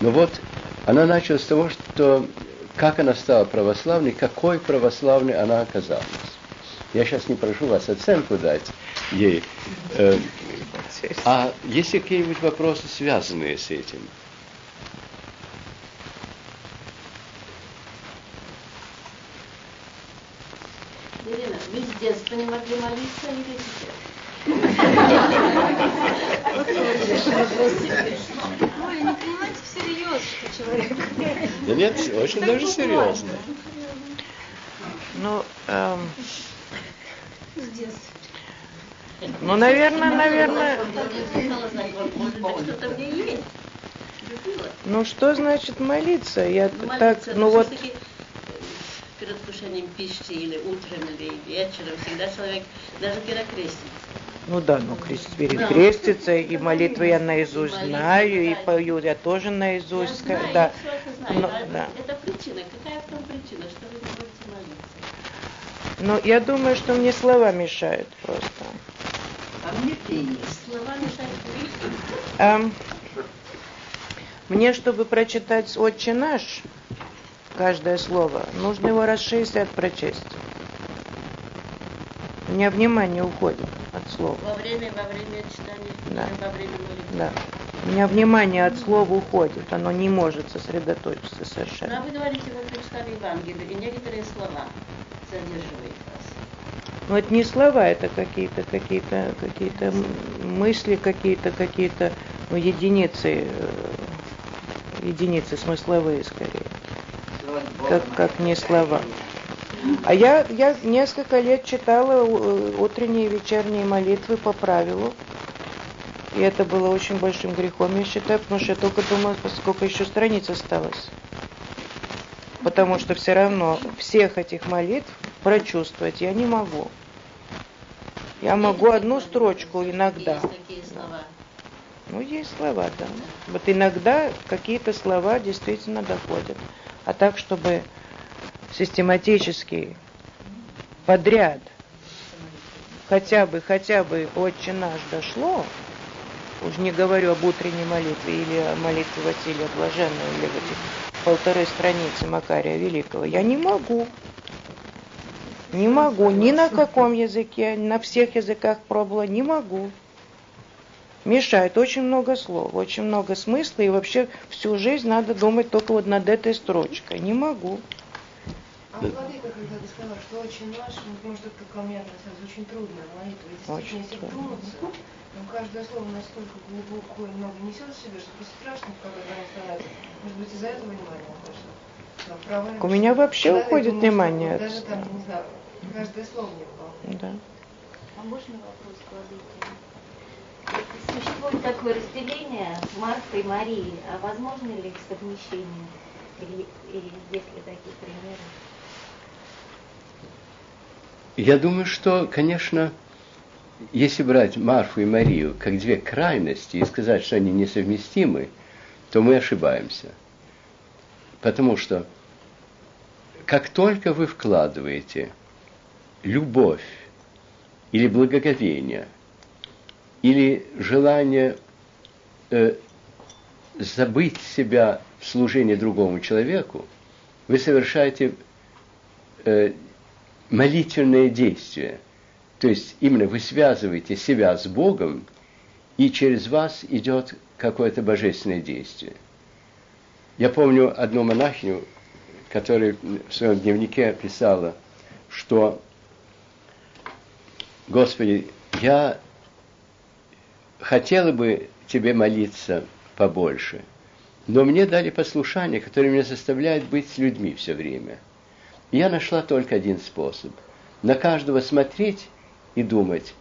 Но вот она начала с того, что как она стала православной, какой православной она оказалась. Я сейчас не прошу вас оценку дать ей. Э, а есть какие-нибудь вопросы, связанные с этим? Ирина, вы с детства не могли молиться или сейчас? Ой, не понимаете всерьез, что человек. Да нет, очень даже серьезно. Ну, эм, ну, наверное, наверное. Что-то мне есть. Ну, что значит молиться? Я Молиться, так, ну вот, все-таки перед кушанием пищи или утром, или вечером всегда человек, даже когда крестится. Ну да, ну крест, перекреститься, и молитвы я наизусть знаю, и пою я тоже наизусть, я знаю, да. знаю. Ну, а да. Это причина. Какая в том причина, что вы не можете молиться? Но я думаю, что мне слова мешают просто. А мне пение. Слова мешают. Эм, мне, чтобы прочитать «Отче наш», каждое слово, нужно его раз 60 прочесть. У меня внимание уходит от слова. Во время, во время читания, Да. во время молитвы. Да. У меня внимание от слова уходит, оно не может сосредоточиться Ну, а совершенно. вы говорите, вы прочитали Евангелие, и некоторые слова задерживают вас. Но это не слова, это какие-то какие-то какие-то мысли, какие-то какие-то ну, единицы, э, единицы смысловые скорее, как, как не слова. А я, я несколько лет читала э, утренние и вечерние молитвы по правилу. И это было очень большим грехом, я считаю, потому что я только думала, сколько еще страниц осталось. Потому что все равно всех этих молитв прочувствовать я не могу. Я могу одну строчку иногда. Есть такие слова. Ну, есть слова, да. Вот иногда какие-то слова действительно доходят. А так, чтобы систематически, подряд, хотя бы, хотя бы «Отче наш» дошло, уж не говорю об утренней молитве или о молитве Василия Блаженного, или в этих полторы страницы Макария Великого, я не могу. Не могу, ни на каком языке, на всех языках пробовала, не могу. Мешает очень много слов, очень много смысла, и вообще всю жизнь надо думать только вот над этой строчкой. Не могу. А вот Владыка, когда ты сказала, что очень наш, ну, может, это как у меня сразу очень трудная молитва. И действительно, если трудно. вдуматься, там каждое слово настолько глубоко и много несет в себе, что просто страшно какой момент становится. Может быть, из-за этого внимание Так у меня вообще уходит внимание от- Даже там, не знаю, каждое слово не выполняет. Да. А можно вопрос к Владыке? Существует такое разделение Марфы и Марии, а возможно ли их совмещение? Или, или есть ли такие примеры? Я думаю, что, конечно, если брать Марфу и Марию как две крайности и сказать, что они несовместимы, то мы ошибаемся. Потому что как только вы вкладываете любовь или благоговение, или желание э, забыть себя в служении другому человеку, вы совершаете э, молитвенное действие. То есть именно вы связываете себя с Богом, и через вас идет какое-то божественное действие. Я помню одну монахиню, которая в своем дневнике писала, что Господи, я хотела бы Тебе молиться побольше, но мне дали послушание, которое меня заставляет быть с людьми все время. Я нашла только один способ. На каждого смотреть и думать,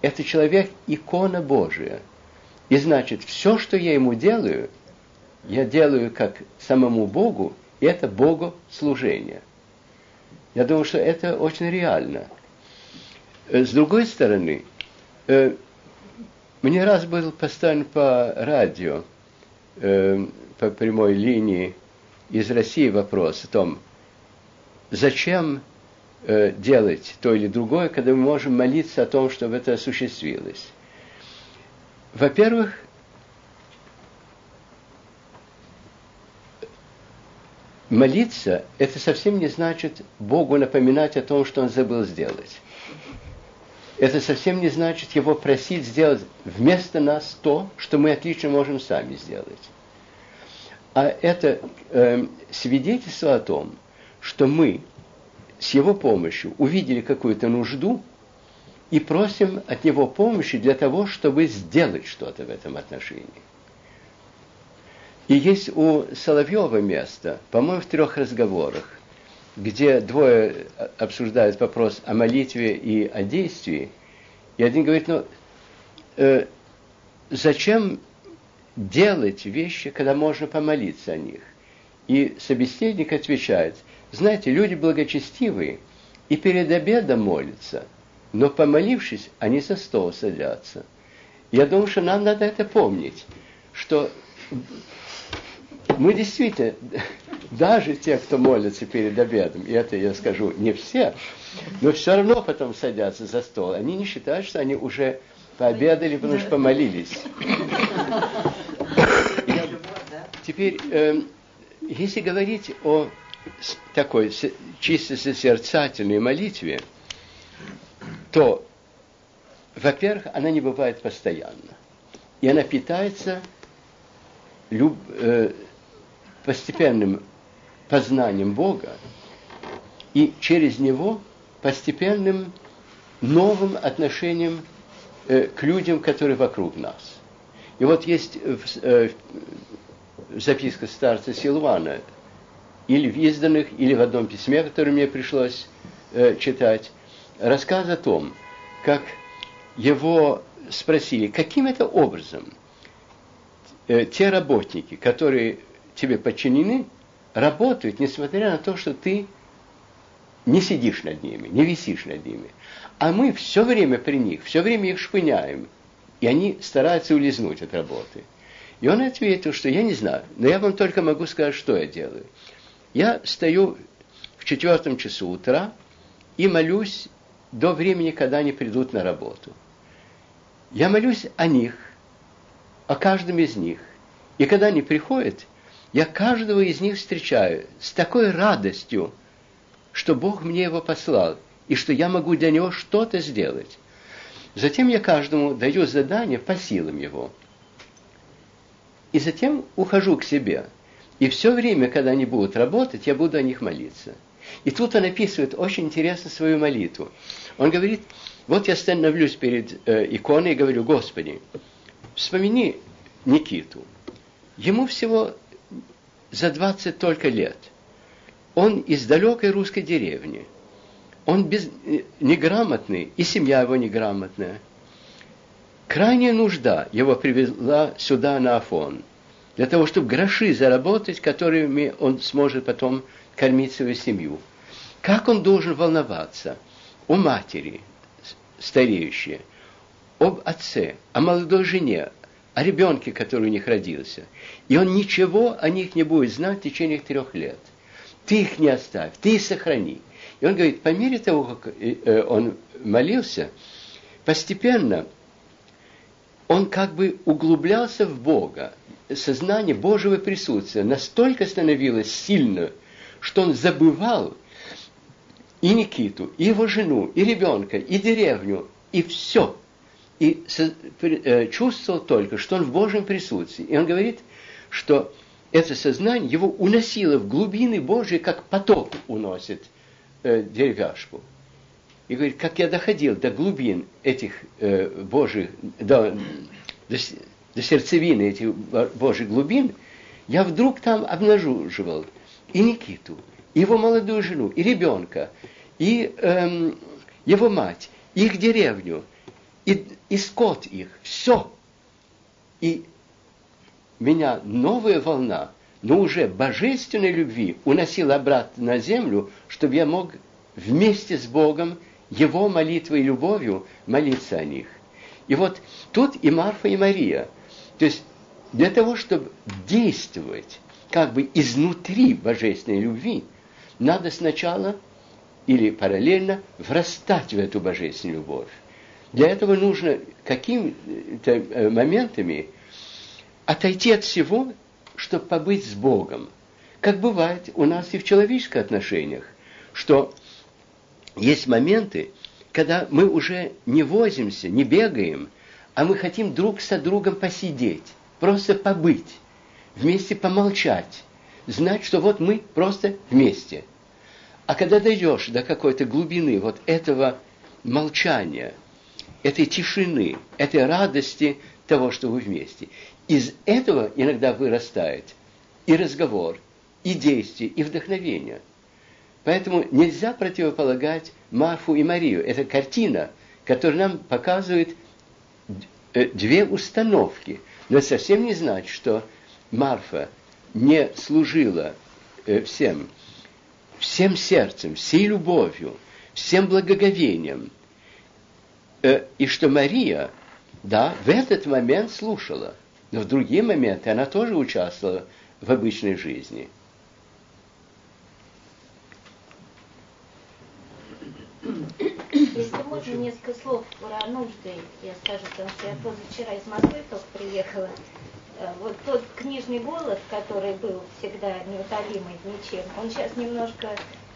это человек икона Божия. И значит, все, что я ему делаю, я делаю как самому Богу, и это Богу служение. Я думаю, что это очень реально. Э, С другой стороны, э, мне раз был поставлен по радио, э, по прямой линии из России вопрос о том, зачем э, делать то или другое, когда мы можем молиться о том, чтобы это осуществилось. Во-первых, молиться, это совсем не значит Богу напоминать о том, что Он забыл сделать. Это совсем не значит Его просить сделать вместо нас то, что мы отлично можем сами сделать. А это э, свидетельство о том, что мы с Его помощью увидели какую-то нужду и просим от Него помощи для того, чтобы сделать что-то в этом отношении. И есть у Соловьева место, по-моему, в трех разговорах, где двое обсуждают вопрос о молитве и о действии, и один говорит, ну, э, зачем делать вещи, когда можно помолиться о них? И собеседник отвечает, знаете, люди благочестивые и перед обедом молятся, но помолившись, они со стола садятся. Я думаю, что нам надо это помнить, что мы действительно, даже те, кто молится перед обедом, и это я скажу не все, но все равно потом садятся за стол. Они не считают, что они уже пообедали, потому что помолились. Теперь, э, если говорить о такой чисто созерцательной молитве, то, во-первых, она не бывает постоянно. И она питается люб, э, постепенным познанием Бога и через него постепенным новым отношением э, к людям, которые вокруг нас. И вот есть э, записка старца Силвана, или в изданных, или в одном письме, которое мне пришлось э, читать, рассказ о том, как его спросили, каким это образом э, те работники, которые тебе подчинены, работают, несмотря на то, что ты не сидишь над ними, не висишь над ними. А мы все время при них, все время их шпыняем, и они стараются улизнуть от работы. И он ответил, что я не знаю, но я вам только могу сказать, что я делаю. Я стою в четвертом часу утра и молюсь до времени, когда они придут на работу. Я молюсь о них, о каждом из них. И когда они приходят, я каждого из них встречаю с такой радостью, что Бог мне его послал, и что я могу для него что-то сделать. Затем я каждому даю задание по силам его. И затем ухожу к себе. И все время, когда они будут работать, я буду о них молиться. И тут он описывает очень интересно свою молитву. Он говорит, вот я становлюсь перед э, иконой и говорю, Господи, вспомни Никиту. Ему всего за 20 только лет. Он из далекой русской деревни. Он без, э, неграмотный, и семья его неграмотная. Крайняя нужда его привела сюда на Афон, для того, чтобы гроши заработать, которыми он сможет потом кормить свою семью. Как он должен волноваться о матери стареющей, об отце, о молодой жене, о ребенке, который у них родился. И он ничего о них не будет знать в течение трех лет. Ты их не оставь, ты их сохрани. И он говорит, по мере того, как э, э, он молился, постепенно он как бы углублялся в Бога. Сознание Божьего присутствия настолько становилось сильно, что он забывал и Никиту, и его жену, и ребенка, и деревню, и все – и э, чувствовал только, что он в Божьем присутствии. И он говорит, что это сознание его уносило в глубины Божьи, как поток уносит э, деревяшку. И говорит, как я доходил до глубин этих э, Божьих, до, до, до сердцевины этих Божьих глубин, я вдруг там обнаруживал и Никиту, и его молодую жену, и ребенка, и эм, его мать, их деревню, и, и скот их, все. И меня новая волна, но уже божественной любви уносила обратно на землю, чтобы я мог вместе с Богом, Его молитвой и любовью молиться о них. И вот тут и Марфа, и Мария. То есть для того, чтобы действовать как бы изнутри божественной любви, надо сначала или параллельно врастать в эту божественную любовь. Для этого нужно какими-то э, моментами отойти от всего, чтобы побыть с Богом. как бывает у нас и в человеческих отношениях, что есть моменты, когда мы уже не возимся, не бегаем, а мы хотим друг со другом посидеть, просто побыть, вместе помолчать, знать, что вот мы просто вместе. А когда дойдешь до какой-то глубины вот этого молчания, этой тишины, этой радости того, что вы вместе, из этого иногда вырастает и разговор, и действие, и вдохновение. Поэтому нельзя противополагать Марфу и Марию. Это картина, которая нам показывает две установки. Но совсем не значит, что Марфа не служила э, всем, всем сердцем, всей любовью, всем благоговением. Э, и что Мария, да, в этот момент слушала, но в другие моменты она тоже участвовала в обычной жизни. Если можно, несколько слов про нужды. Я скажу, потому что я позавчера из Москвы только приехала. Э, вот тот книжный голод, который был всегда неутолимый ничем, он сейчас немножко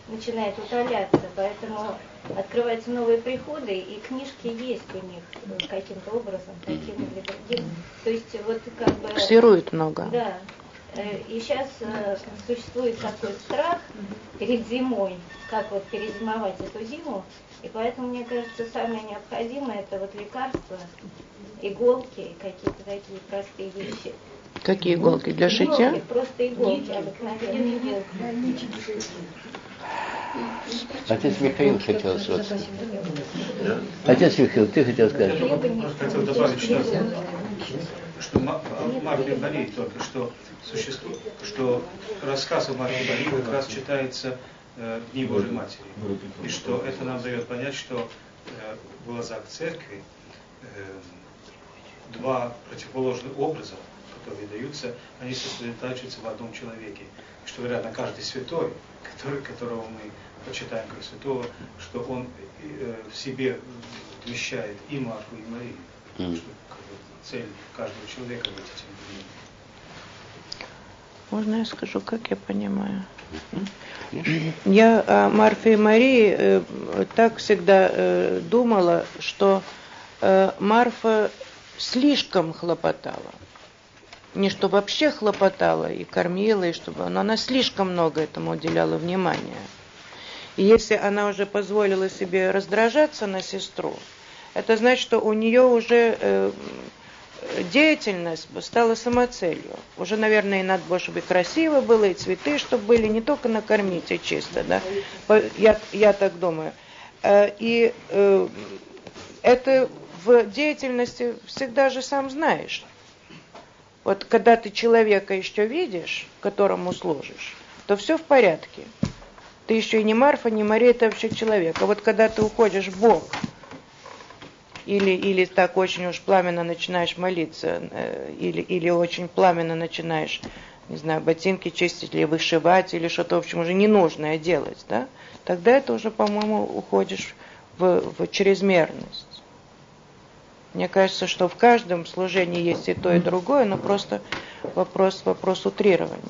начинает утоляться, поэтому открываются новые приходы, и книжки есть у них э, каким-то образом, таким или другим. То есть вот как бы... Ксирует много. Да. Э, и сейчас существует такой страх перед зимой, как вот перезимовать эту зиму, и поэтому, мне кажется, самое необходимое это вот лекарства, иголки, какие-то такие простые вещи. Какие иголки? Для шитья? Иголки, просто иголки, обыкновенные иголки. Отец Михаил хотел что-то. Отец Михаил, ты хотел сказать? Я хотел добавить, что, что Марфе Марии только что существует, что рассказ о Марфе Марии как раз читается э, Дни Божьей Матери. И что это нам дает понять, что э, в глазах церкви э, два противоположных образа, которые даются, они сосредотачиваются в одном человеке. Что, вероятно, каждый святой, который, которого мы почитаем как святого, что он э, в себе вмещает и Марфу, и Марию. Mm. Что как бы, цель каждого человека быть этим людьми. Можно я скажу, как я понимаю? Я о Марфе и Марии э, так всегда э, думала, что э, Марфа слишком хлопотала. Не что вообще хлопотала и кормила, и чтобы, но она слишком много этому уделяла внимания. И если она уже позволила себе раздражаться на сестру, это значит, что у нее уже деятельность стала самоцелью. Уже, наверное, и надо было, чтобы и красиво было, и цветы, чтобы были, не только накормить, и чисто, да. Я, я так думаю. Э, и э, это в деятельности всегда же сам знаешь. Вот когда ты человека еще видишь, которому служишь, то все в порядке. Ты еще и не Марфа, не Мария, это вообще человек. А вот когда ты уходишь в Бог, или, или так очень уж пламенно начинаешь молиться, э, или, или очень пламенно начинаешь, не знаю, ботинки чистить, или вышивать, или что-то, в общем, уже ненужное делать, да, тогда это уже, по-моему, уходишь в, в чрезмерность. Мне кажется, что в каждом служении есть и то, и другое, но просто вопрос, вопрос утрирования.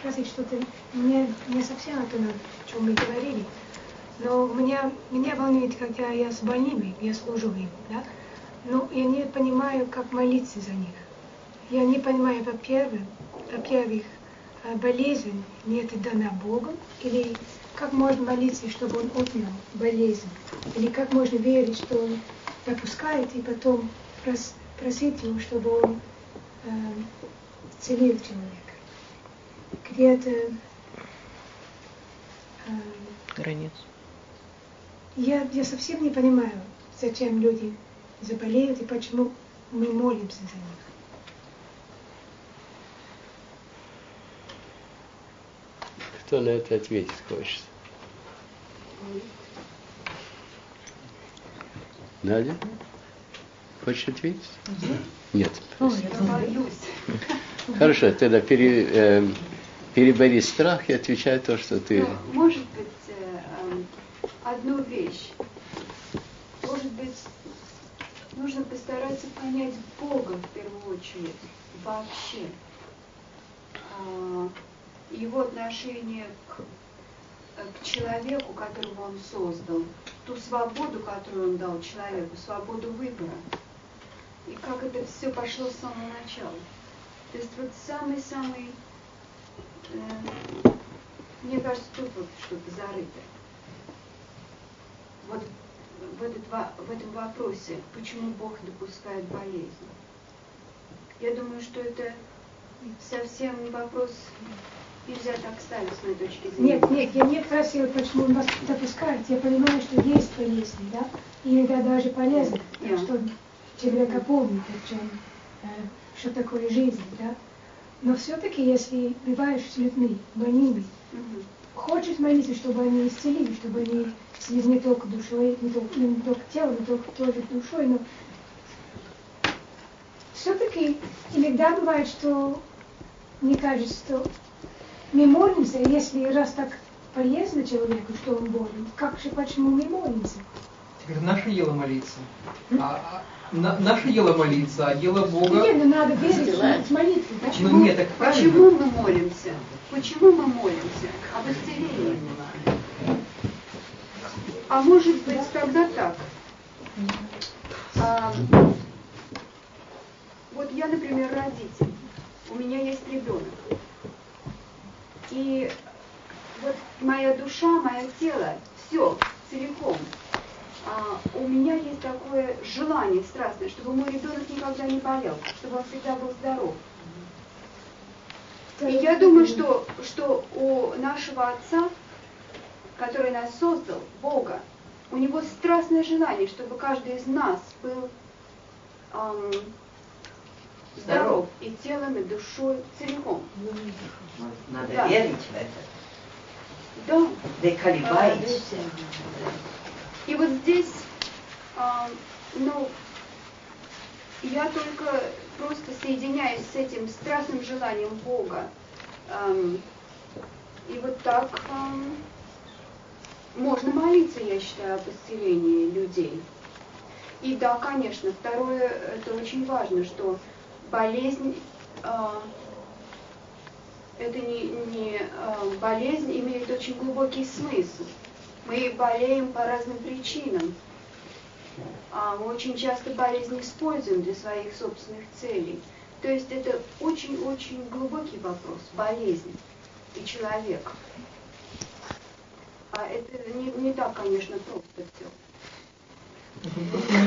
Сказать что-то не, не совсем о том, о чем мы говорили. Но меня, меня волнует, когда я с больными, я служу им, да? Но я не понимаю, как молиться за них. Я не понимаю, во-первых, во-первых, а болезнь не это дана Богом, или как можно молиться, чтобы он отнял болезнь, или как можно верить, что он допускает, и потом прос, просить его, чтобы он э, целил человека. Где-то э, границ. Я, я совсем не понимаю, зачем люди заболеют и почему мы молимся за них. Кто на это ответить хочет? Надя? Хочешь ответить? Нет. Хорошо, тогда пере, э, перебори страх и отвечай то, что ты... Ну, может быть, одну вещь. Может быть, нужно постараться понять Бога в первую очередь вообще. а, его отношение к, к человеку, которого он создал, ту свободу, которую он дал человеку, свободу выбора. И как это все пошло с самого начала. То есть вот самый-самый, э, мне кажется, тут вот что-то зарыто. Вот в, этот, в этом вопросе, почему Бог допускает болезнь. Я думаю, что это совсем вопрос нельзя так ставить с моей точки зрения. Нет, нет, я не спросила, почему он вас допускает. Я понимаю, что есть болезни, да, и иногда даже полезно, yeah. что человека помнит, о чем, э, что такое жизнь, да. Но все-таки, если бываешь с людьми больными, mm-hmm. Хочет молиться, чтобы они исцелили, чтобы они исцелили не только душой, не только, не только телом, не только тоже душой, но все-таки иногда бывает, что мне кажется, что мы молимся, если раз так полезно человеку, что он болен, как же, почему мы молимся? Теперь наше дело молиться. А, а, на, наше дело молиться, а дело Бога... Нет, ну надо верить в молитву. Почему, ну, нет, так почему мы молимся? Почему мы молимся? Об исцелении. А может быть тогда так. А, вот я, например, родитель. У меня есть ребенок. И вот моя душа, мое тело, все целиком. А, у меня есть такое желание страстное, чтобы мой ребенок никогда не болел, чтобы он всегда был здоров. И я думаю, что, что у нашего Отца, который нас создал, Бога, у него страстное желание, чтобы каждый из нас был эм, здоров и телом, и душой целиком. Надо да. верить в это. Да. Вы колебаетесь. И вот здесь, а, ну, я только просто соединяюсь с этим страстным желанием Бога. А, и вот так а, можно молиться, я считаю, об исцелении людей. И да, конечно, второе, это очень важно, что болезнь а, это не, не а, болезнь имеет очень глубокий смысл. Мы болеем по разным причинам. А мы очень часто болезнь используем для своих собственных целей. То есть это очень-очень глубокий вопрос, болезнь и человек. А это не, не так, конечно, просто все.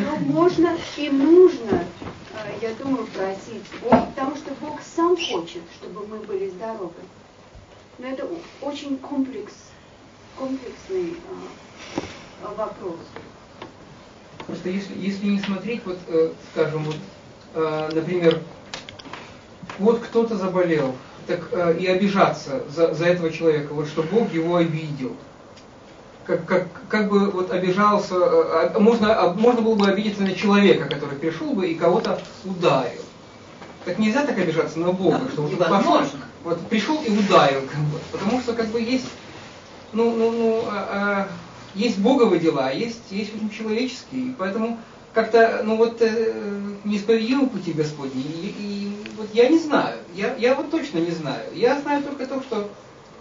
Но можно и нужно, э, я думаю, просить Бога, потому что Бог сам хочет, чтобы мы были здоровы. Но это очень комплекс, комплексный а, вопрос. Просто если, если не смотреть, вот, э, скажем, вот, э, например, вот кто-то заболел, так э, и обижаться за, за этого человека, вот что Бог его обидел – как, как, как бы вот обижался, э, а, можно, а, можно было бы обидеться на человека, который пришел бы и кого-то ударил. Так нельзя так обижаться на Бога, да, что вот пошел, вот пришел и ударил, как бы, потому что как бы есть, ну, ну, ну, а, а, есть Боговые дела, есть, есть очень человеческие, и поэтому как-то, ну вот, э, неисповедимы пути Господни, и, и вот я не знаю, я, я вот точно не знаю, я знаю только то, что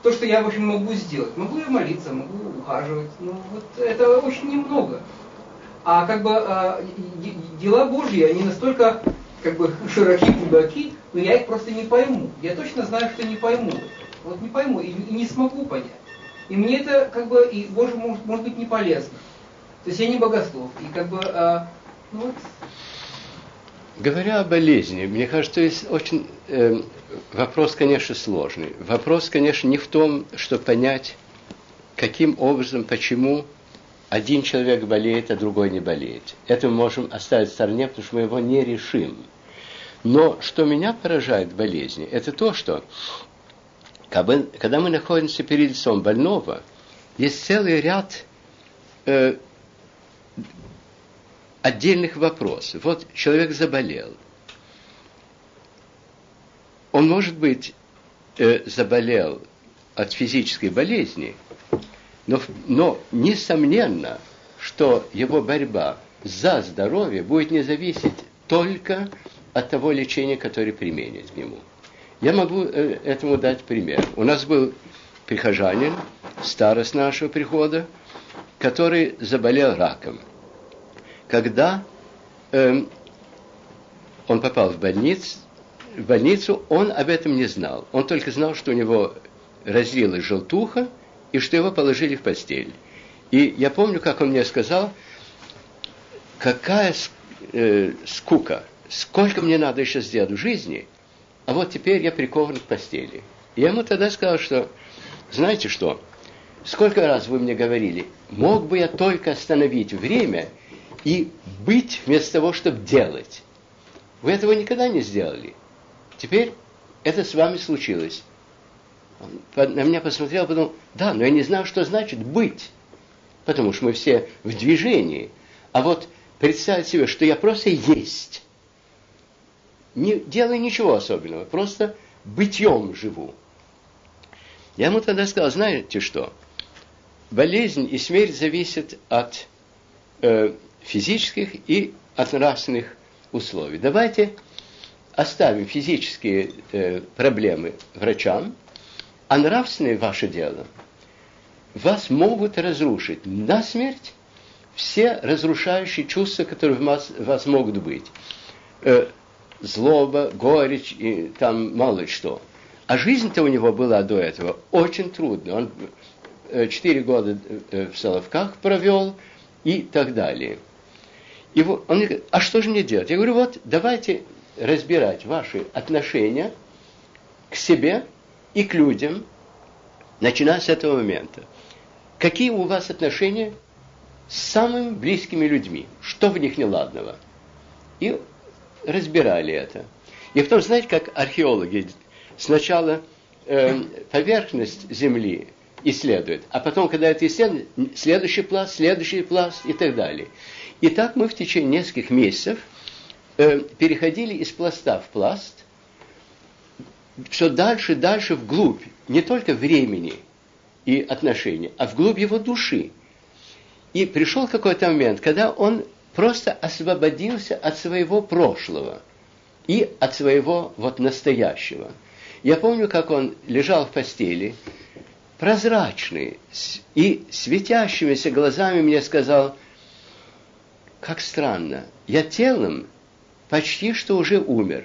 то, что я, в общем, могу сделать. Могу я молиться, могу ухаживать. Ну, вот это очень немного. А как бы а, дела Божьи, они настолько как бы широки, глубоки, но я их просто не пойму. Я точно знаю, что не пойму. Вот не пойму и, и не смогу понять. И мне это как бы и Боже может, может быть не полезно. То есть я не богослов. И как бы а, ну вот Говоря о болезни, мне кажется, есть очень э, вопрос, конечно, сложный. Вопрос, конечно, не в том, что понять, каким образом, почему один человек болеет, а другой не болеет. Это мы можем оставить в стороне, потому что мы его не решим. Но что меня поражает в болезни, это то, что когда мы находимся перед лицом больного, есть целый ряд э, отдельных вопросов. Вот человек заболел. Он, может быть, э, заболел от физической болезни, но, но несомненно, что его борьба за здоровье будет не зависеть только от того лечения, которое применит к нему. Я могу э, этому дать пример. У нас был прихожанин, старост нашего прихода, который заболел раком. Когда э, он попал в больницу, в больницу, он об этом не знал. Он только знал, что у него разлилась желтуха и что его положили в постель. И я помню, как он мне сказал, какая э, скука, сколько мне надо еще сделать в жизни, а вот теперь я прикован к постели. Я ему тогда сказал, что, знаете что, сколько раз вы мне говорили, мог бы я только остановить время и быть вместо того, чтобы делать. Вы этого никогда не сделали. Теперь это с вами случилось. Он на меня посмотрел, подумал, да, но я не знаю, что значит быть. Потому что мы все в движении. А вот представить себе, что я просто есть. Не делаю ничего особенного, просто бытьем живу. Я ему тогда сказал, знаете что? Болезнь и смерть зависят от э, физических и от нравственных условий. Давайте оставим физические э, проблемы врачам, а нравственное ваше дело вас могут разрушить на смерть все разрушающие чувства, которые в вас, в вас могут быть. Э, злоба, горечь и там мало что. А жизнь-то у него была до этого очень трудная. Он э, четыре года э, в Соловках провел и так далее. И он говорит, а что же мне делать? Я говорю, вот давайте разбирать ваши отношения к себе и к людям, начиная с этого момента. Какие у вас отношения с самыми близкими людьми? Что в них неладного? И разбирали это. И потом, знаете, как археологи сначала э, поверхность Земли исследуют, а потом, когда это исследуют, следующий пласт, следующий пласт и так далее. И так мы в течение нескольких месяцев э, переходили из пласта в пласт, все дальше дальше вглубь, не только времени и отношений, а вглубь его души. И пришел какой-то момент, когда он просто освободился от своего прошлого и от своего вот настоящего. Я помню, как он лежал в постели, прозрачный и светящимися глазами мне сказал, как странно, я телом почти что уже умер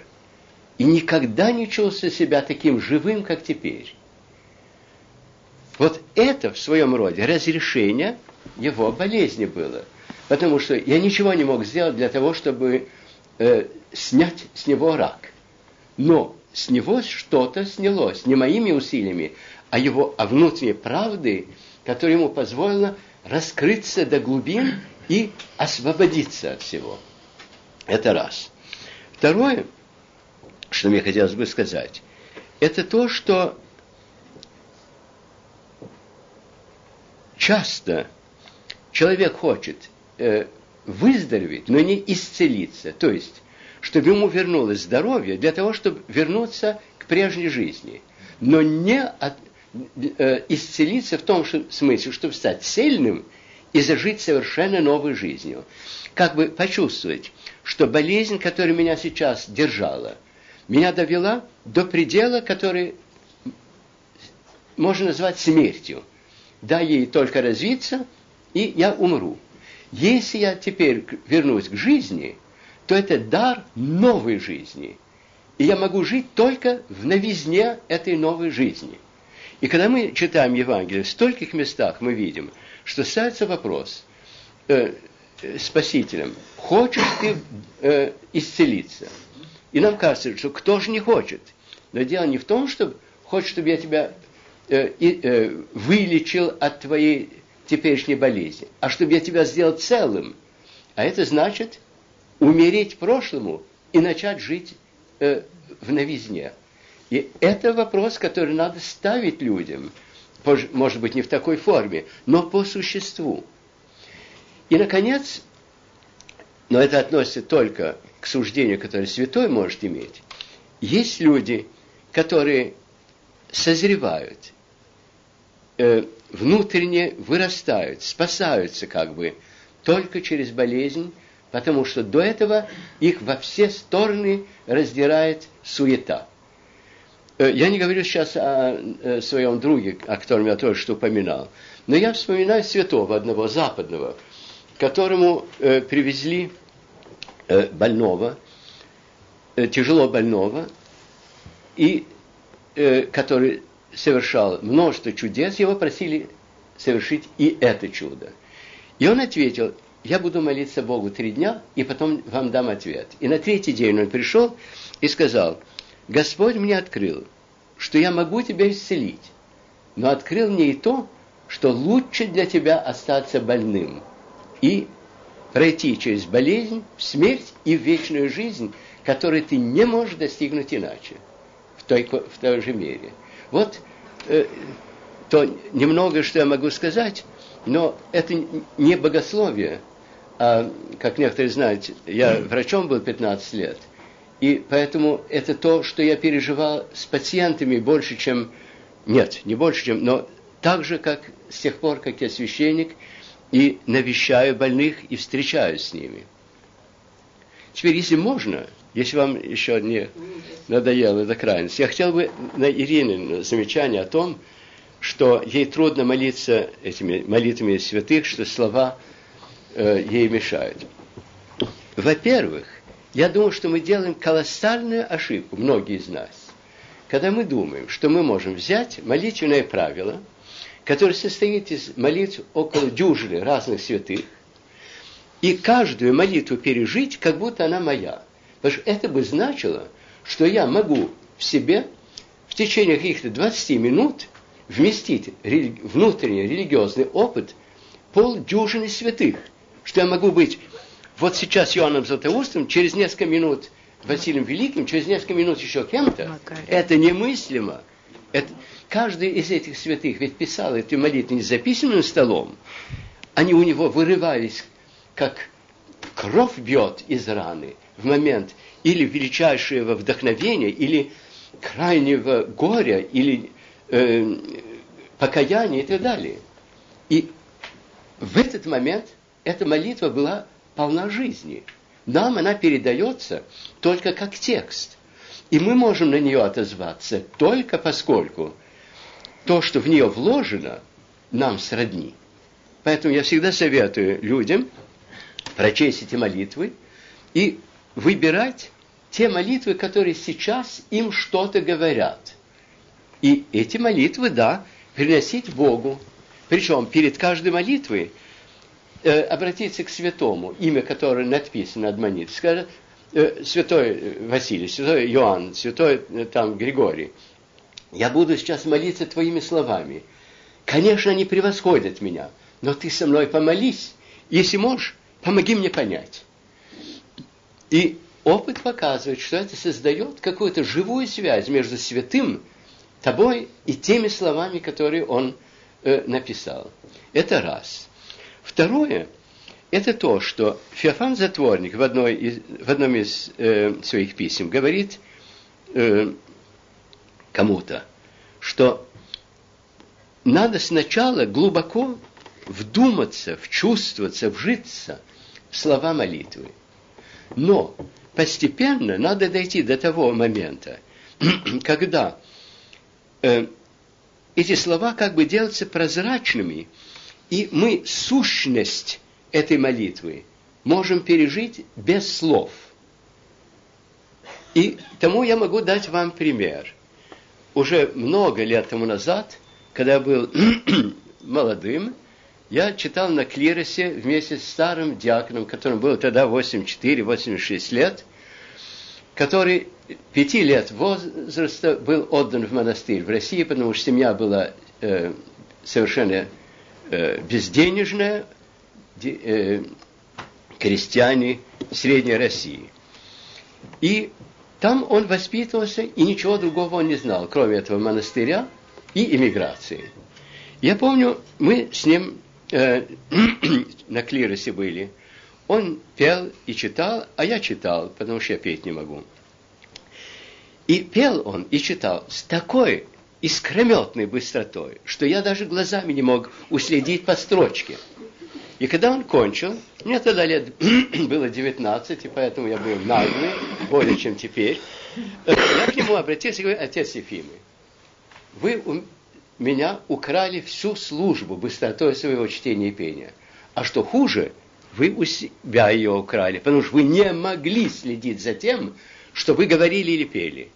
и никогда не чувствовал себя таким живым, как теперь. Вот это в своем роде разрешение его болезни было. Потому что я ничего не мог сделать для того, чтобы э, снять с него рак. Но с него что-то снялось, не моими усилиями, а его а внутренней правды, которая ему позволила раскрыться до глубин и освободиться от всего. Это раз. Второе, что мне хотелось бы сказать, это то, что часто человек хочет э, выздороветь, но не исцелиться. То есть, чтобы ему вернулось здоровье, для того, чтобы вернуться к прежней жизни. Но не от, э, исцелиться в том смысле, чтобы стать сильным – и зажить совершенно новой жизнью. Как бы почувствовать, что болезнь, которая меня сейчас держала, меня довела до предела, который можно назвать смертью. Дай ей только развиться, и я умру. Если я теперь вернусь к жизни, то это дар новой жизни. И я могу жить только в новизне этой новой жизни. И когда мы читаем Евангелие, в стольких местах мы видим – что ставится вопрос э, э, спасителям, хочешь ты э, исцелиться? И нам кажется, что кто же не хочет? Но дело не в том, что хочет, чтобы я тебя э, э, вылечил от твоей теперешней болезни, а чтобы я тебя сделал целым. А это значит умереть прошлому и начать жить э, в новизне. И это вопрос, который надо ставить людям – может быть, не в такой форме, но по существу. И, наконец, но это относится только к суждению, которое святой может иметь, есть люди, которые созревают, э, внутренне вырастают, спасаются как бы только через болезнь, потому что до этого их во все стороны раздирает суета. Э, я не говорю сейчас о э, своем друге, о котором я только что упоминал, но я вспоминаю святого одного западного, которому э, привезли больного, тяжело больного, и который совершал множество чудес, его просили совершить и это чудо. И он ответил, я буду молиться Богу три дня, и потом вам дам ответ. И на третий день он пришел и сказал, Господь мне открыл, что я могу тебя исцелить, но открыл мне и то, что лучше для тебя остаться больным и пройти через болезнь, смерть и вечную жизнь, которой ты не можешь достигнуть иначе, в той, в той же мере. Вот э, то немного, что я могу сказать, но это не богословие, а, как некоторые знают, я врачом был 15 лет, и поэтому это то, что я переживал с пациентами больше, чем... Нет, не больше, чем... Но так же, как с тех пор, как я священник, и навещаю больных, и встречаюсь с ними. Теперь, если можно, если вам еще не надоело до крайности, я хотел бы на Ирины замечание о том, что ей трудно молиться этими молитвами святых, что слова э, ей мешают. Во-первых, я думаю, что мы делаем колоссальную ошибку, многие из нас, когда мы думаем, что мы можем взять молитвенное правило, которое состоит из молитв около дюжины разных святых, и каждую молитву пережить, как будто она моя. Потому что это бы значило, что я могу в себе в течение каких-то 20 минут вместить внутренний религиозный опыт полдюжины святых, что я могу быть вот сейчас Иоанном Златоустом, через несколько минут Василием Великим, через несколько минут еще кем-то, это немыслимо. Это, каждый из этих святых ведь писал эти молитвы не записанным столом, они у него вырывались, как кровь бьет из раны в момент или величайшего вдохновения, или крайнего горя, или э, покаяния и так далее. И в этот момент эта молитва была полна жизни. Нам она передается только как текст. И мы можем на нее отозваться только поскольку то, что в нее вложено, нам сродни. Поэтому я всегда советую людям прочесть эти молитвы и выбирать те молитвы, которые сейчас им что-то говорят. И эти молитвы, да, приносить Богу. Причем перед каждой молитвой э, обратиться к святому, имя которое написано над молитвой. Скажет, э, святой Василий, святой Иоанн, святой э, там Григорий. Я буду сейчас молиться твоими словами. Конечно, они превосходят меня, но ты со мной помолись. Если можешь, помоги мне понять. И опыт показывает, что это создает какую-то живую связь между святым тобой и теми словами, которые он э, написал. Это раз. Второе, это то, что Феофан Затворник в, одной из, в одном из э, своих писем говорит э, кому-то, что надо сначала глубоко вдуматься, вчувствоваться, вжиться в слова молитвы. Но постепенно надо дойти до того момента, когда э, эти слова как бы делаются прозрачными, и мы сущность этой молитвы можем пережить без слов. И тому я могу дать вам пример. Уже много лет тому назад, когда я был молодым, я читал на клиросе вместе с старым диаконом, которому было тогда 84-86 лет, который пяти лет возраста был отдан в монастырь в России, потому что семья была э, совершенно э, безденежная, де, э, крестьяне Средней России. И там он воспитывался, и ничего другого он не знал, кроме этого монастыря и иммиграции. Я помню, мы с ним э, на клиросе были. Он пел и читал, а я читал, потому что я петь не могу. И пел он и читал с такой искрометной быстротой, что я даже глазами не мог уследить по строчке. И когда он кончил, мне тогда лет было 19, и поэтому я был наглый, более чем теперь, я к нему обратился и говорю, отец Ефимый, вы меня украли всю службу быстротой своего чтения и пения. А что хуже, вы у себя ее украли, потому что вы не могли следить за тем, что вы говорили или пели.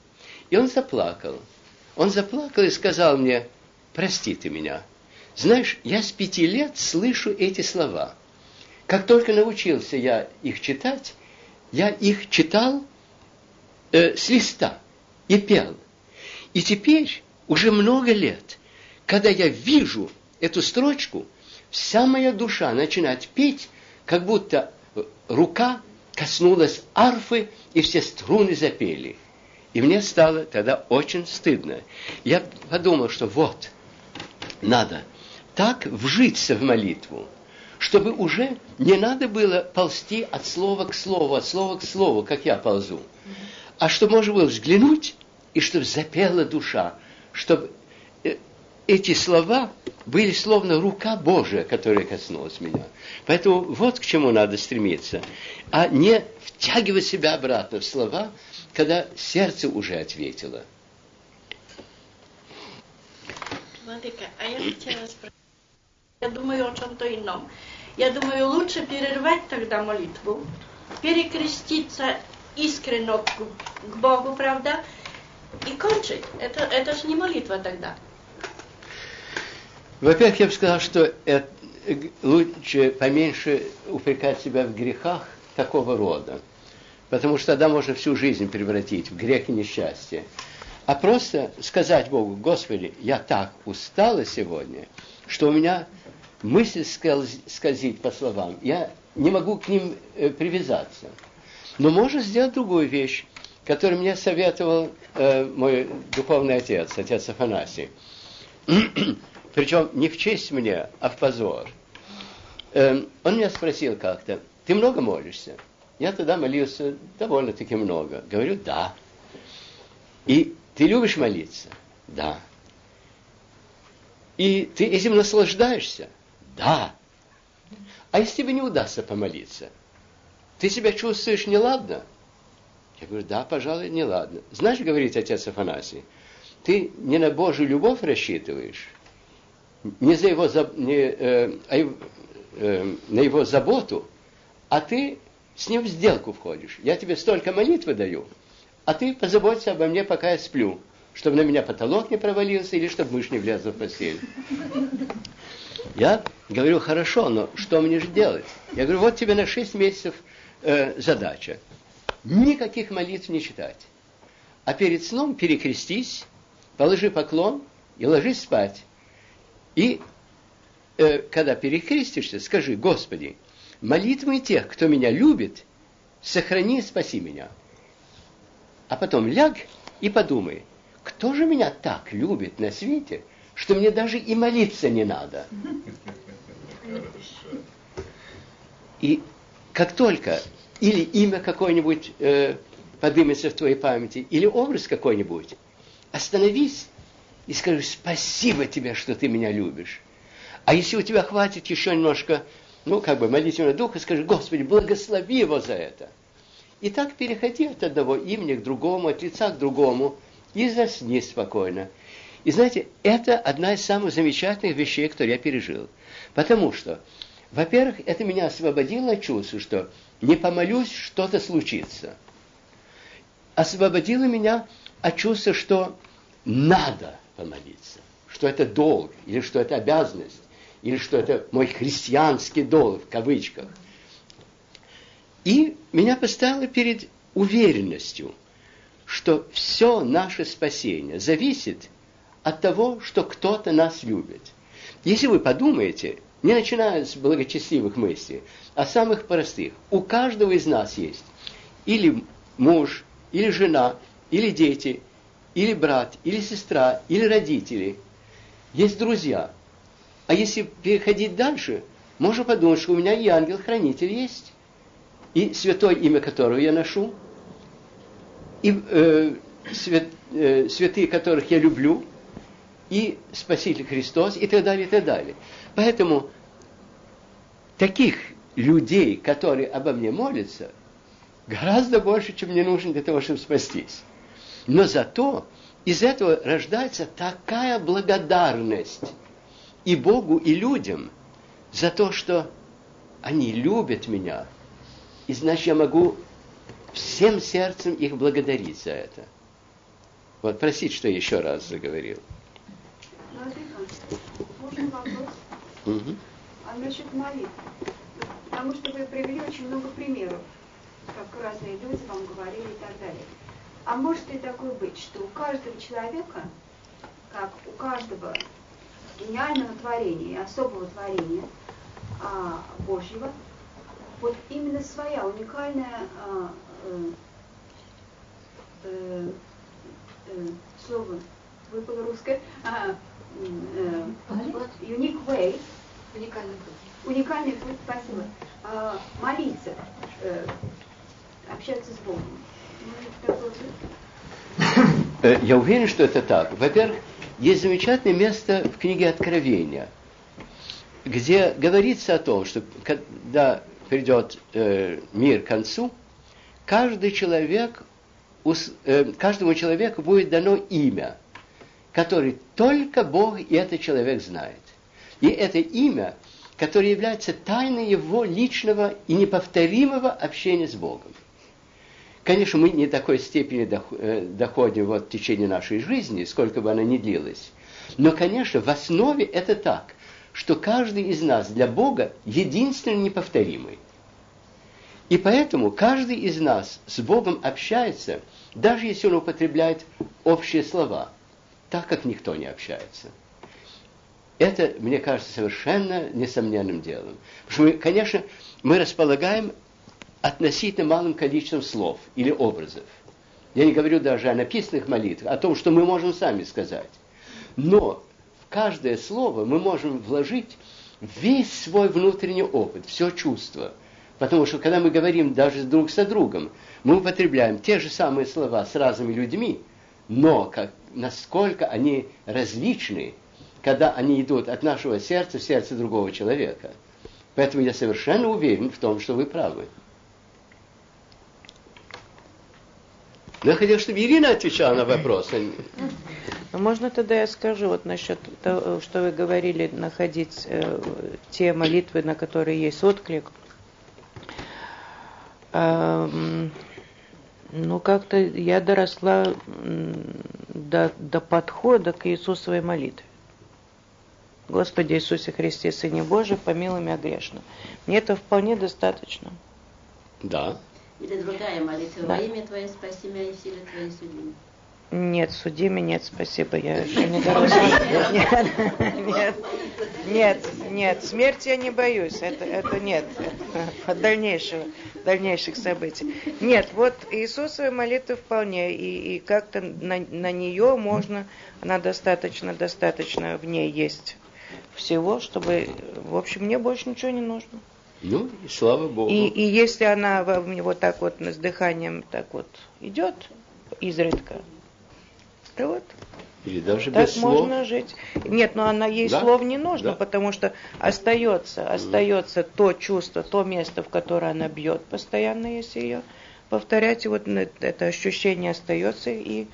И он заплакал. Он заплакал и сказал мне, прости ты меня. Знаешь, я с пяти лет слышу эти слова. Как только научился я их читать, я их читал э, с листа и пел. И теперь, уже много лет, когда я вижу эту строчку, вся моя душа начинает петь, как будто рука коснулась арфы, и все струны запели. И мне стало тогда очень стыдно. Я подумал, что вот, надо так вжиться в молитву, чтобы уже не надо было ползти от слова к слову, от слова к слову, как я ползу, а чтобы можно было взглянуть, и чтобы запела душа, чтобы эти слова были словно рука Божия, которая коснулась меня. Поэтому вот к чему надо стремиться, а не втягивать себя обратно в слова, когда сердце уже ответило. Владыка, а я хотела спросить, я думаю о чем-то ином. Я думаю, лучше перервать тогда молитву, перекреститься искренне к, к Богу, правда, и кончить. Это, это же не молитва тогда. Во-первых, я бы сказал, что это, лучше поменьше упрекать себя в грехах такого рода. Потому что тогда можно всю жизнь превратить в грех и несчастье. А просто сказать Богу, Господи, я так устала сегодня, что у меня мысль скользит по словам. Я не могу к ним э, привязаться. Но можно сделать другую вещь, которую мне советовал э, мой духовный отец, отец Афанасий. Причем не в честь мне, а в позор. Э, он меня спросил как-то, ты много молишься? Я тогда молился довольно-таки много. Говорю, да. И ты любишь молиться? Да. И ты этим наслаждаешься? Да. А если тебе не удастся помолиться? Ты себя чувствуешь неладно? Я говорю, да, пожалуй, неладно. Знаешь, говорит отец Афанасий, ты не на Божью любовь рассчитываешь, не, за его, не, э, а, э, на его заботу, а ты с ним в сделку входишь. Я тебе столько молитвы даю, а ты позаботься обо мне, пока я сплю, чтобы на меня потолок не провалился или чтобы мышь не влезла в постель. Я говорю, хорошо, но что мне же делать? Я говорю, вот тебе на 6 месяцев э, задача. Никаких молитв не читать. А перед сном перекрестись, положи поклон и ложись спать. И э, когда перекрестишься, скажи, Господи, молитвы тех, кто меня любит, сохрани и спаси меня. А потом ляг и подумай, кто же меня так любит на свете, что мне даже и молиться не надо. И как только или имя какое-нибудь э, подымется в твоей памяти, или образ какой-нибудь, остановись и скажи спасибо тебе, что ты меня любишь. А если у тебя хватит еще немножко, ну, как бы молитвенного духа, скажи, Господи, благослови его за это. И так переходи от одного имени к другому, от лица к другому, и засни спокойно. И знаете, это одна из самых замечательных вещей, которые я пережил. Потому что, во-первых, это меня освободило от чувства, что не помолюсь, что-то случится. Освободило меня от чувства, что надо помолиться, что это долг, или что это обязанность, или что это мой христианский долг, в кавычках. И меня поставило перед уверенностью, что все наше спасение зависит от того, что кто-то нас любит. Если вы подумаете, не начиная с благочестивых мыслей, а самых простых, у каждого из нас есть или муж, или жена, или дети, или брат, или сестра, или родители. Есть друзья. А если переходить дальше, можно подумать, что у меня и ангел-хранитель есть, и святое имя которого я ношу, и э, свят, э, святые, которых я люблю, и Спаситель Христос, и так далее, и так далее. Поэтому таких людей, которые обо мне молятся, гораздо больше, чем мне нужно для того, чтобы спастись. Но зато из этого рождается такая благодарность и Богу, и людям за то, что они любят меня. И значит, я могу всем сердцем их благодарить за это. Вот, простите, что я еще раз заговорил. Угу. А насчет молитвы? Потому что вы привели очень много примеров, как разные люди вам говорили и так далее. А может ли такое быть, что у каждого человека, как у каждого гениального творения, особого творения а, Божьего, вот именно своя уникальная а, э, э, э, слово выпало русское, а, э, unique way, уникальный путь, уникальный путь, спасибо, а, молиться, э, общаться с Богом. Э, я уверен, что это так. Во-первых, есть замечательное место в книге Откровения, где говорится о том, что когда придет э, мир к концу, каждый человек, э, каждому человеку будет дано имя, которое только Бог и этот человек знает. И это имя, которое является тайной его личного и неповторимого общения с Богом. Конечно, мы не такой степени э, доходим вот в течение нашей жизни, сколько бы она ни длилась. Но, конечно, в основе это так, что каждый из нас для Бога единственно неповторимый. И поэтому каждый из нас с Богом общается, даже если он употребляет общие слова, так как никто не общается. Это, мне кажется, совершенно несомненным делом. Потому что, мы, конечно, мы располагаем относительно малым количеством слов или образов. Я не говорю даже о написанных молитвах, о том, что мы можем сами сказать. Но в каждое слово мы можем вложить весь свой внутренний опыт, все чувство. Потому что когда мы говорим даже друг со другом, мы употребляем те же самые слова с разными людьми, но как, насколько они различны, когда они идут от нашего сердца в сердце другого человека. Поэтому я совершенно уверен в том, что вы правы. Но я хотел, чтобы Ирина отвечала на вопросы. Ну, можно тогда я скажу вот насчет того, что вы говорили, находить э, те молитвы, на которые есть отклик. Эм, ну, как-то я доросла до, до подхода к Иисусовой молитве. Господи Иисусе Христе, Сыне Божий, помилуй меня грешно. Мне это вполне достаточно. Да. Или другая молитва. Да. Во имя Твое спаси меня и силы Твоей судьбы. Нет, судими нет, спасибо, я еще не доросла. Нет, нет, нет, нет, смерти я не боюсь, это, это нет, от дальнейшего, дальнейших событий. Нет, вот Иисусовая молитва вполне, и, и как-то на, на нее можно, она достаточно, достаточно в ней есть всего, чтобы, в общем, мне больше ничего не нужно. Ну, и слава Богу. И, и если она вот так вот с дыханием так вот идет изредка, то вот. Или даже так без можно слов. жить. Нет, но она ей да? слов не нужно, да? потому что остается, остается mm. то чувство, то место, в которое она бьет постоянно, если ее повторять, и вот это ощущение остается, и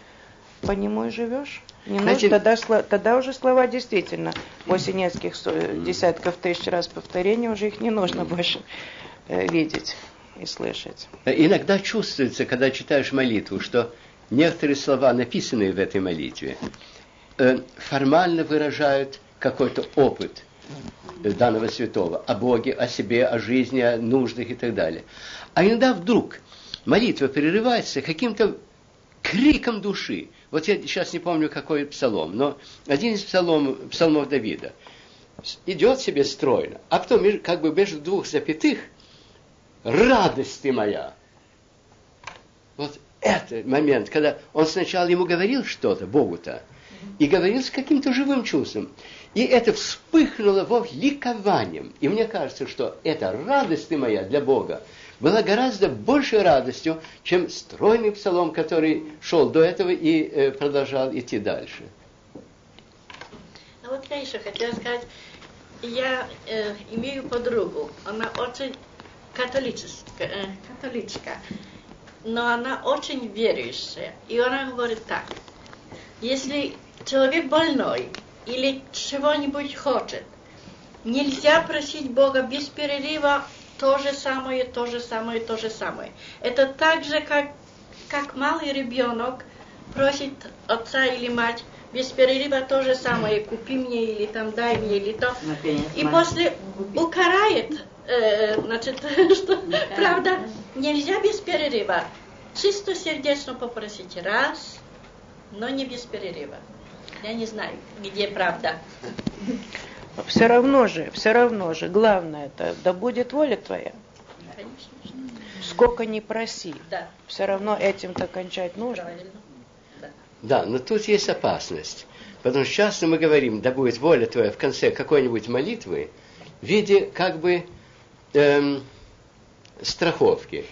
по нему и живешь. Не Значит, нужно, тогда, тогда уже слова действительно, после нескольких десятков тысяч раз повторения, уже их не нужно больше э, видеть и слышать. Иногда чувствуется, когда читаешь молитву, что некоторые слова, написанные в этой молитве, э, формально выражают какой-то опыт данного святого о Боге, о себе, о жизни, о нуждах и так далее. А иногда вдруг молитва прерывается каким-то криком души, вот я сейчас не помню, какой псалом, но один из псалом, псалмов Давида идет себе стройно, а потом как бы между двух запятых радость ты моя. Вот это момент, когда он сначала ему говорил что-то, Богу-то, и говорил с каким-то живым чувством. И это вспыхнуло во ликованием. И мне кажется, что эта радость ты моя для Бога, была гораздо большей радостью, чем стройный псалом, который шел до этого и э, продолжал идти дальше. Ну вот я еще хотела сказать, я э, имею подругу. Она очень католическая, э, католичка, но она очень верующая. И она говорит так, если человек больной или чего-нибудь хочет, нельзя просить Бога без перерыва то же самое, то же самое, то же самое. Это так же, как, как малый ребенок просит отца или мать без перерыва то же самое, купи мне или там дай мне или то. И после укарает, э, значит, что, правда, нельзя без перерыва. Чисто сердечно попросить раз, но не без перерыва. Я не знаю, где правда. Все равно же, все равно же, главное это, да будет воля твоя. Конечно. Сколько не проси, Да. все равно этим-то кончать нужно. Правильно. Да. Да, но тут есть опасность. Потому что часто мы говорим, да будет воля твоя в конце какой-нибудь молитвы в виде как бы эм, страховки.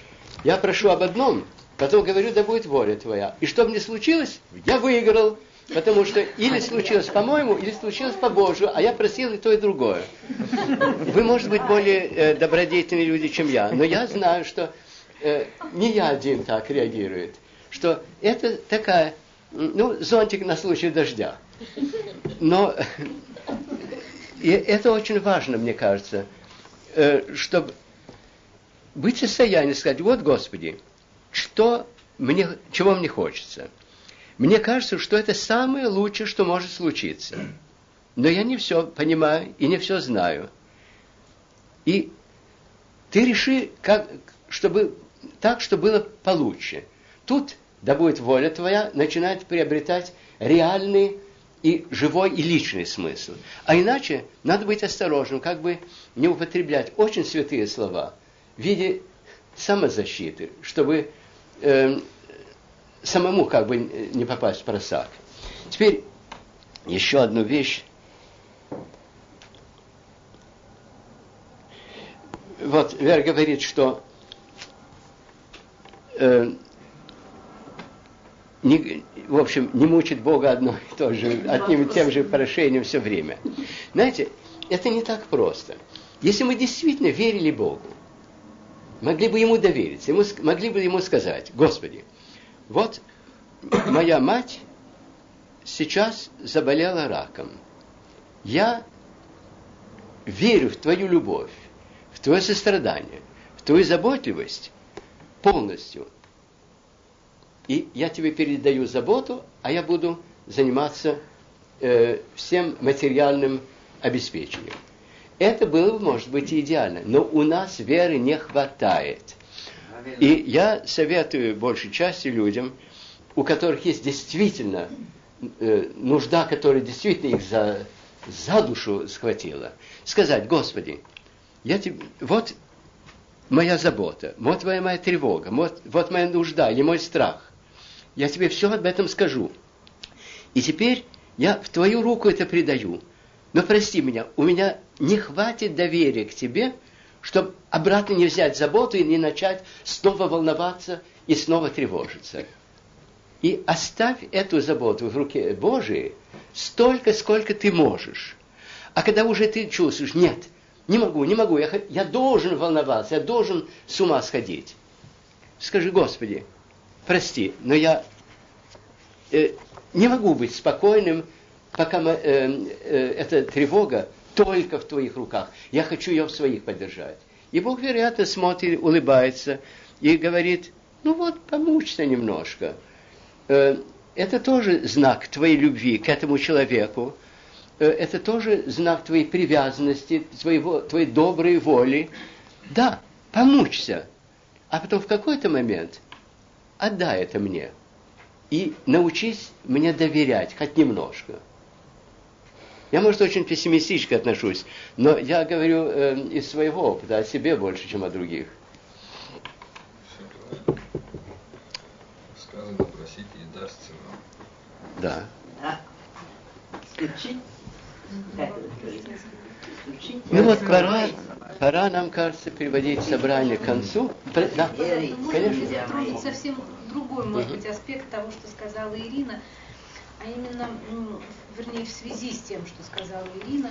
Я прошу об одном, потом говорю, да будет воля твоя. И что бы ни случилось, я выиграл. Потому что или случилось по-моему, или случилось по Божию, а я просил и то, и другое. Вы, может быть, более э, добродетельные люди, чем я, но я знаю, что э, не я один так реагирует. Что это такая, ну, зонтик на случай дождя. Но и это очень важно, мне кажется, э, чтобы быть в состоянии сказать, вот, Господи, что мне, чего мне хочется – мне кажется, что это самое лучшее, что может случиться. Но я не все понимаю и не все знаю. И ты реши, как, чтобы, так, чтобы было получше. Тут, да будет воля твоя, начинает приобретать реальный и живой и личный смысл. А иначе надо быть осторожным, как бы не употреблять очень святые слова в виде самозащиты, чтобы э, самому как бы не попасть в просак. Теперь еще одну вещь. Вот Вера говорит, что э, не, в общем, не мучит Бога одно и то же, одним и тем же прошением все время. Знаете, это не так просто. Если мы действительно верили Богу, могли бы Ему довериться, ему, могли бы Ему сказать, Господи, вот моя мать сейчас заболела раком. Я верю в твою любовь, в твое сострадание, в твою заботливость полностью. И я тебе передаю заботу, а я буду заниматься э, всем материальным обеспечением. Это было, может быть, идеально, но у нас веры не хватает. И я советую большей части людям, у которых есть действительно э, нужда, которая действительно их за, за душу схватила, сказать, Господи, я тебе, вот моя забота, вот твоя моя тревога, вот, вот моя нужда или мой страх. Я тебе все об этом скажу. И теперь я в твою руку это предаю. Но прости меня, у меня не хватит доверия к тебе, чтобы обратно не взять заботу и не начать снова волноваться и снова тревожиться. И оставь эту заботу в руке Божией столько, сколько ты можешь. А когда уже ты чувствуешь, нет, не могу, не могу, я, я должен волноваться, я должен с ума сходить. Скажи, Господи, прости, но я э, не могу быть спокойным, пока э, э, эта тревога только в твоих руках. Я хочу ее в своих поддержать. И Бог, вероятно, смотрит, улыбается и говорит, ну вот, помучься немножко. Э, это тоже знак твоей любви к этому человеку. Э, это тоже знак твоей привязанности, твоего, твоей доброй воли. Да, помучься. А потом в какой-то момент отдай это мне. И научись мне доверять хоть немножко. Я, может, очень пессимистически отношусь, но я говорю э, из своего опыта, о себе больше, чем о других. Сказано, просите и дастся вам. Да. Да. Ну вот пора, пора, нам кажется, переводить собрание к концу. Да, конечно. Совсем другой, может быть, аспект того, что сказала Ирина, а именно вернее, в связи с тем, что сказала Ирина,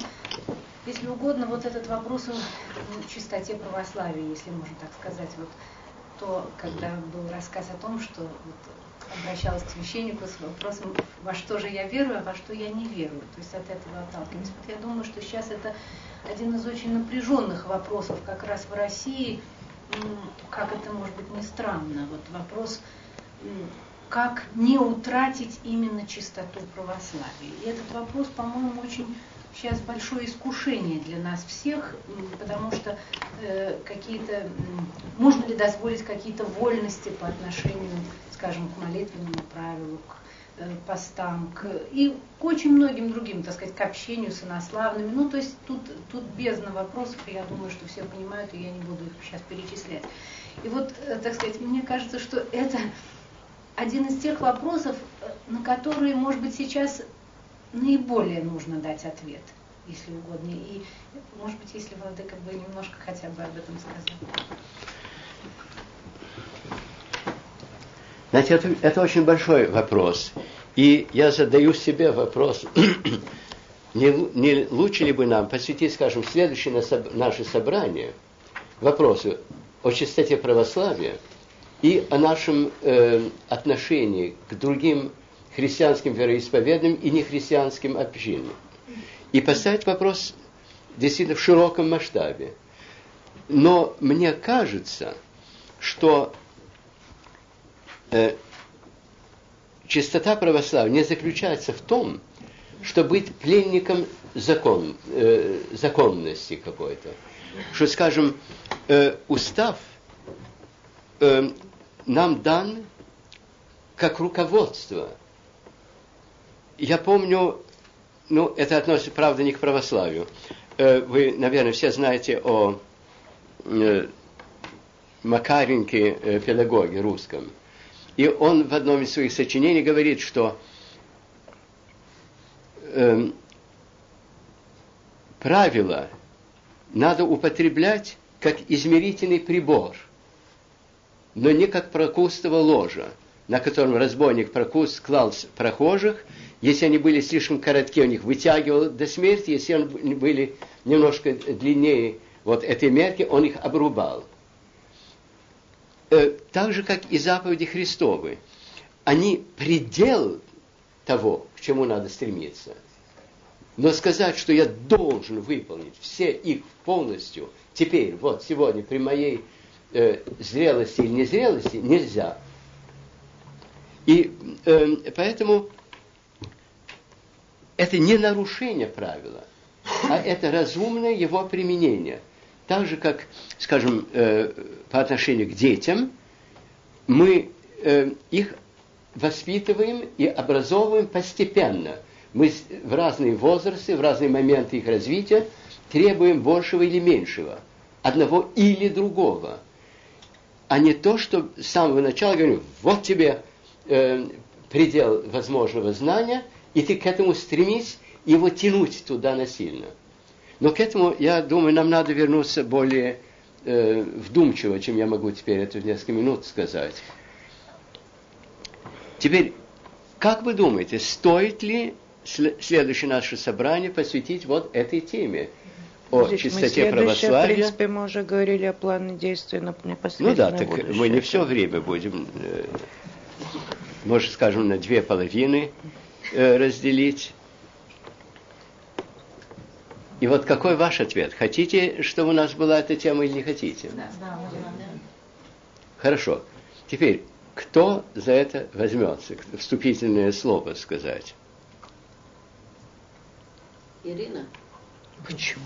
если угодно, вот этот вопрос о чистоте православия, если можно так сказать, вот то, когда был рассказ о том, что вот, обращалась к священнику с вопросом, во что же я верую, а во что я не верую. То есть от этого отталкиваюсь. Вот я думаю, что сейчас это один из очень напряженных вопросов как раз в России, как это может быть не странно. Вот вопрос, как не утратить именно чистоту православия. И этот вопрос, по-моему, очень сейчас большое искушение для нас всех, потому что э, какие-то, можно ли дозволить какие-то вольности по отношению, скажем, к молитвенному правилу, к э, постам, к, и к очень многим другим, так сказать, к общению с инославными. Ну, то есть тут, тут бездна вопросов, я думаю, что все понимают, и я не буду их сейчас перечислять. И вот, э, так сказать, мне кажется, что это один из тех вопросов, э, на которые, может быть, сейчас наиболее нужно дать ответ, если угодно. И, может быть, если Владыка бы немножко хотя бы об этом сказал. Знаете, это, это очень большой вопрос. И я задаю себе вопрос, не, не лучше ли бы нам посвятить, скажем, следующее наше собрание вопросу о чистоте православия и о нашем э, отношении к другим христианским вероисповеданиям и нехристианским общинам. И поставить вопрос действительно в широком масштабе. Но мне кажется, что э, чистота православия не заключается в том, что быть пленником закон, э, законности какой-то. Что, скажем, э, устав э, нам дан как руководство – я помню, ну, это относится, правда, не к православию. Э, вы, наверное, все знаете о э, Макаренке, э, педагоге русском. И он в одном из своих сочинений говорит, что э, правила надо употреблять как измерительный прибор, но не как прокустово ложа, на котором разбойник прокус клал прохожих – если они были слишком короткие, он их вытягивал до смерти. Если они были немножко длиннее вот этой мерки, он их обрубал. Э, так же, как и заповеди Христовы. Они предел того, к чему надо стремиться. Но сказать, что я должен выполнить все их полностью, теперь, вот сегодня, при моей э, зрелости или незрелости, нельзя. И э, поэтому это не нарушение правила, а это разумное его применение. Так же, как, скажем, э, по отношению к детям, мы э, их воспитываем и образовываем постепенно. Мы в разные возрасты, в разные моменты их развития требуем большего или меньшего, одного или другого. А не то, что с самого начала говорим, вот тебе э, предел возможного знания – и ты к этому стремись, его тянуть туда насильно. Но к этому, я думаю, нам надо вернуться более э, вдумчиво, чем я могу теперь это в несколько минут сказать. Теперь, как вы думаете, стоит ли следующее наше собрание посвятить вот этой теме? О Здесь чистоте мы православия. В принципе, мы уже говорили о плане действия на непосредственно Ну да, так будущее. мы не все время будем, э, может, скажем, на две половины Э, разделить. И вот какой ваш ответ? Хотите, чтобы у нас была эта тема или не хотите? Да, да, да. Хорошо. Теперь, кто за это возьмется? Вступительное слово сказать. Ирина. Почему?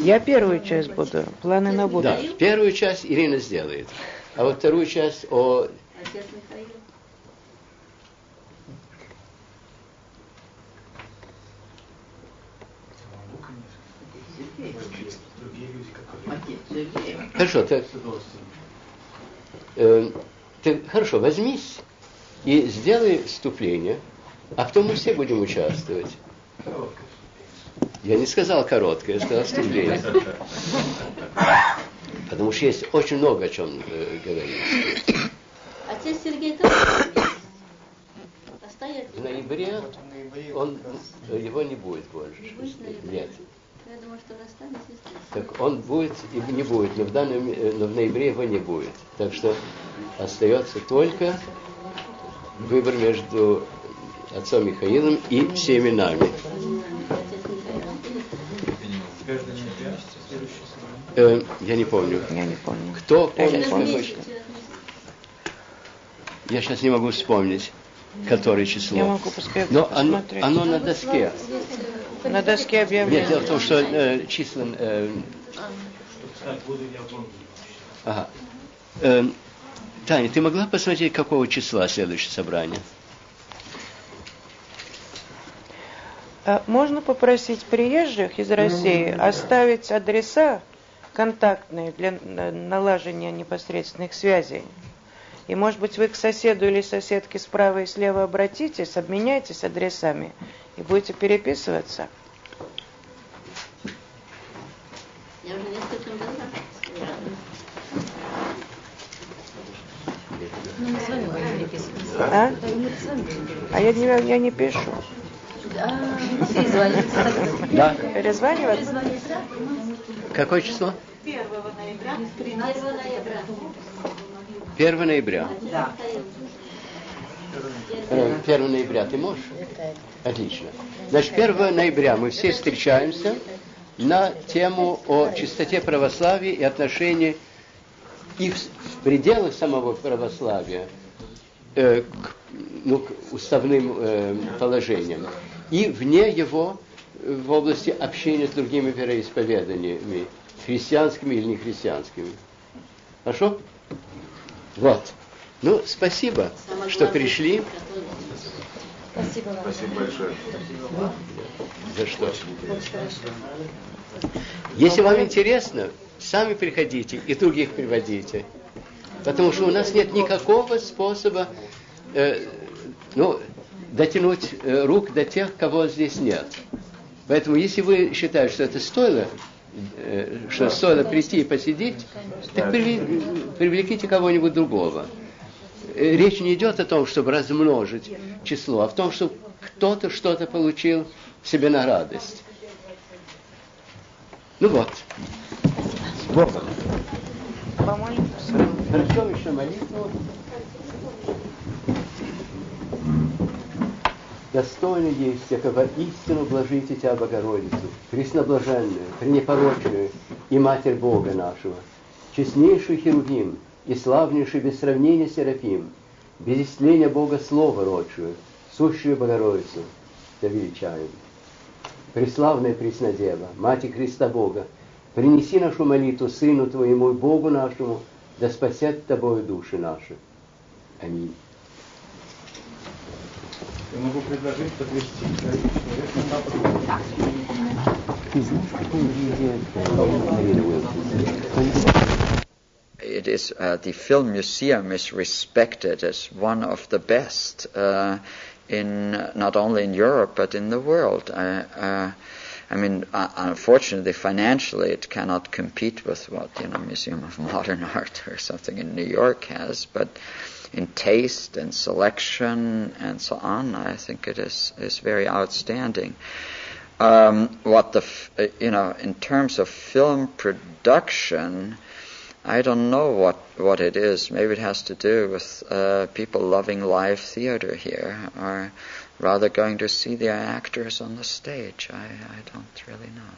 Я первую часть буду. Планы на будущее. Да, первую часть Ирина сделает. А вот вторую часть о... Отец Михаил. Хорошо, ты, э, ты хорошо, возьмись и сделай вступление, а потом мы все будем участвовать. Я не сказал короткое, я сказал вступление. Потому что есть очень много о чем э, говорить. Отец Сергей как? В ноябре он, его не будет больше. Не будет? Нет. Я думаю, что он останется здесь. Так он будет и не будет, но в, данном, э, но в ноябре его не будет. Так что остается только выбор между отцом Михаилом и всеми нами. Э, я не помню. Я не помню. Кто помнит? число? Я сейчас не могу вспомнить, которое число. Я могу пускай Но оно, оно на доске. На доске объявлений. Нет, дело в том, что э, числа... э, я ага. Э, Таня, ты могла посмотреть, какого числа следующее собрание? А Можно попросить приезжих из России оставить адреса контактные для на- налаживания непосредственных связей. И, может быть, вы к соседу или соседке справа и слева обратитесь, обменяйтесь адресами и будете переписываться. Я уже несколько. Ну. А? А я не, я не пишу. Да. Перезванивать? Перезвоните, да? Какое число? 1 ноября. 1 ноября. Да. Э, 1 ноября ты можешь? Отлично. Значит, 1 ноября мы все встречаемся на тему о чистоте православия и отношении и в, в пределах самого православия э, к, ну, к уставным э, положениям и вне его э, в области общения с другими вероисповеданиями, христианскими или нехристианскими. Хорошо? Вот. Ну, спасибо, Самое что главное, пришли. Спасибо вам. Спасибо большое. За что? Если вам интересно, сами приходите и других приводите. Потому что у нас нет никакого способа э, ну, дотянуть э, рук до тех, кого здесь нет. Поэтому, если вы считаете, что это стоило, э, что стоило прийти и посидеть, так привлеките кого-нибудь другого. Э, Речь не идет о том, чтобы размножить число, а в том, чтобы кто-то что-то получил себе на радость. Ну вот. Помолимся. Хорошо еще молитву. Достойно есть, якого истину блажите Тебя, Богородицу, пресноблаженную, пренепорочную и Матерь Бога нашего, честнейший Херувим и славнейший без сравнения Серафим, без истления Бога Слово родшую, сущую Богородицу, да величаем. Преславная Преснодева, Мать Христа Бога, принеси нашу молитву Сыну Твоему и Богу нашему, да спасет Тобою души наши. Аминь. Я могу предложить подвести человек на папу. Ты знаешь, какой Марина Уилкинс? it is uh, the film museum is respected as one of the best uh, in not only in Europe but in the world. Uh, uh, I mean, uh, unfortunately, financially, it cannot compete with what you know Museum of Modern Art or something in New York has, but in taste and selection and so on, I think it is is very outstanding. Um, what the f- uh, you know in terms of film production. I don't know what, what it is. Maybe it has to do with uh, people loving live theater here, or rather going to see the actors on the stage. I, I don't really know.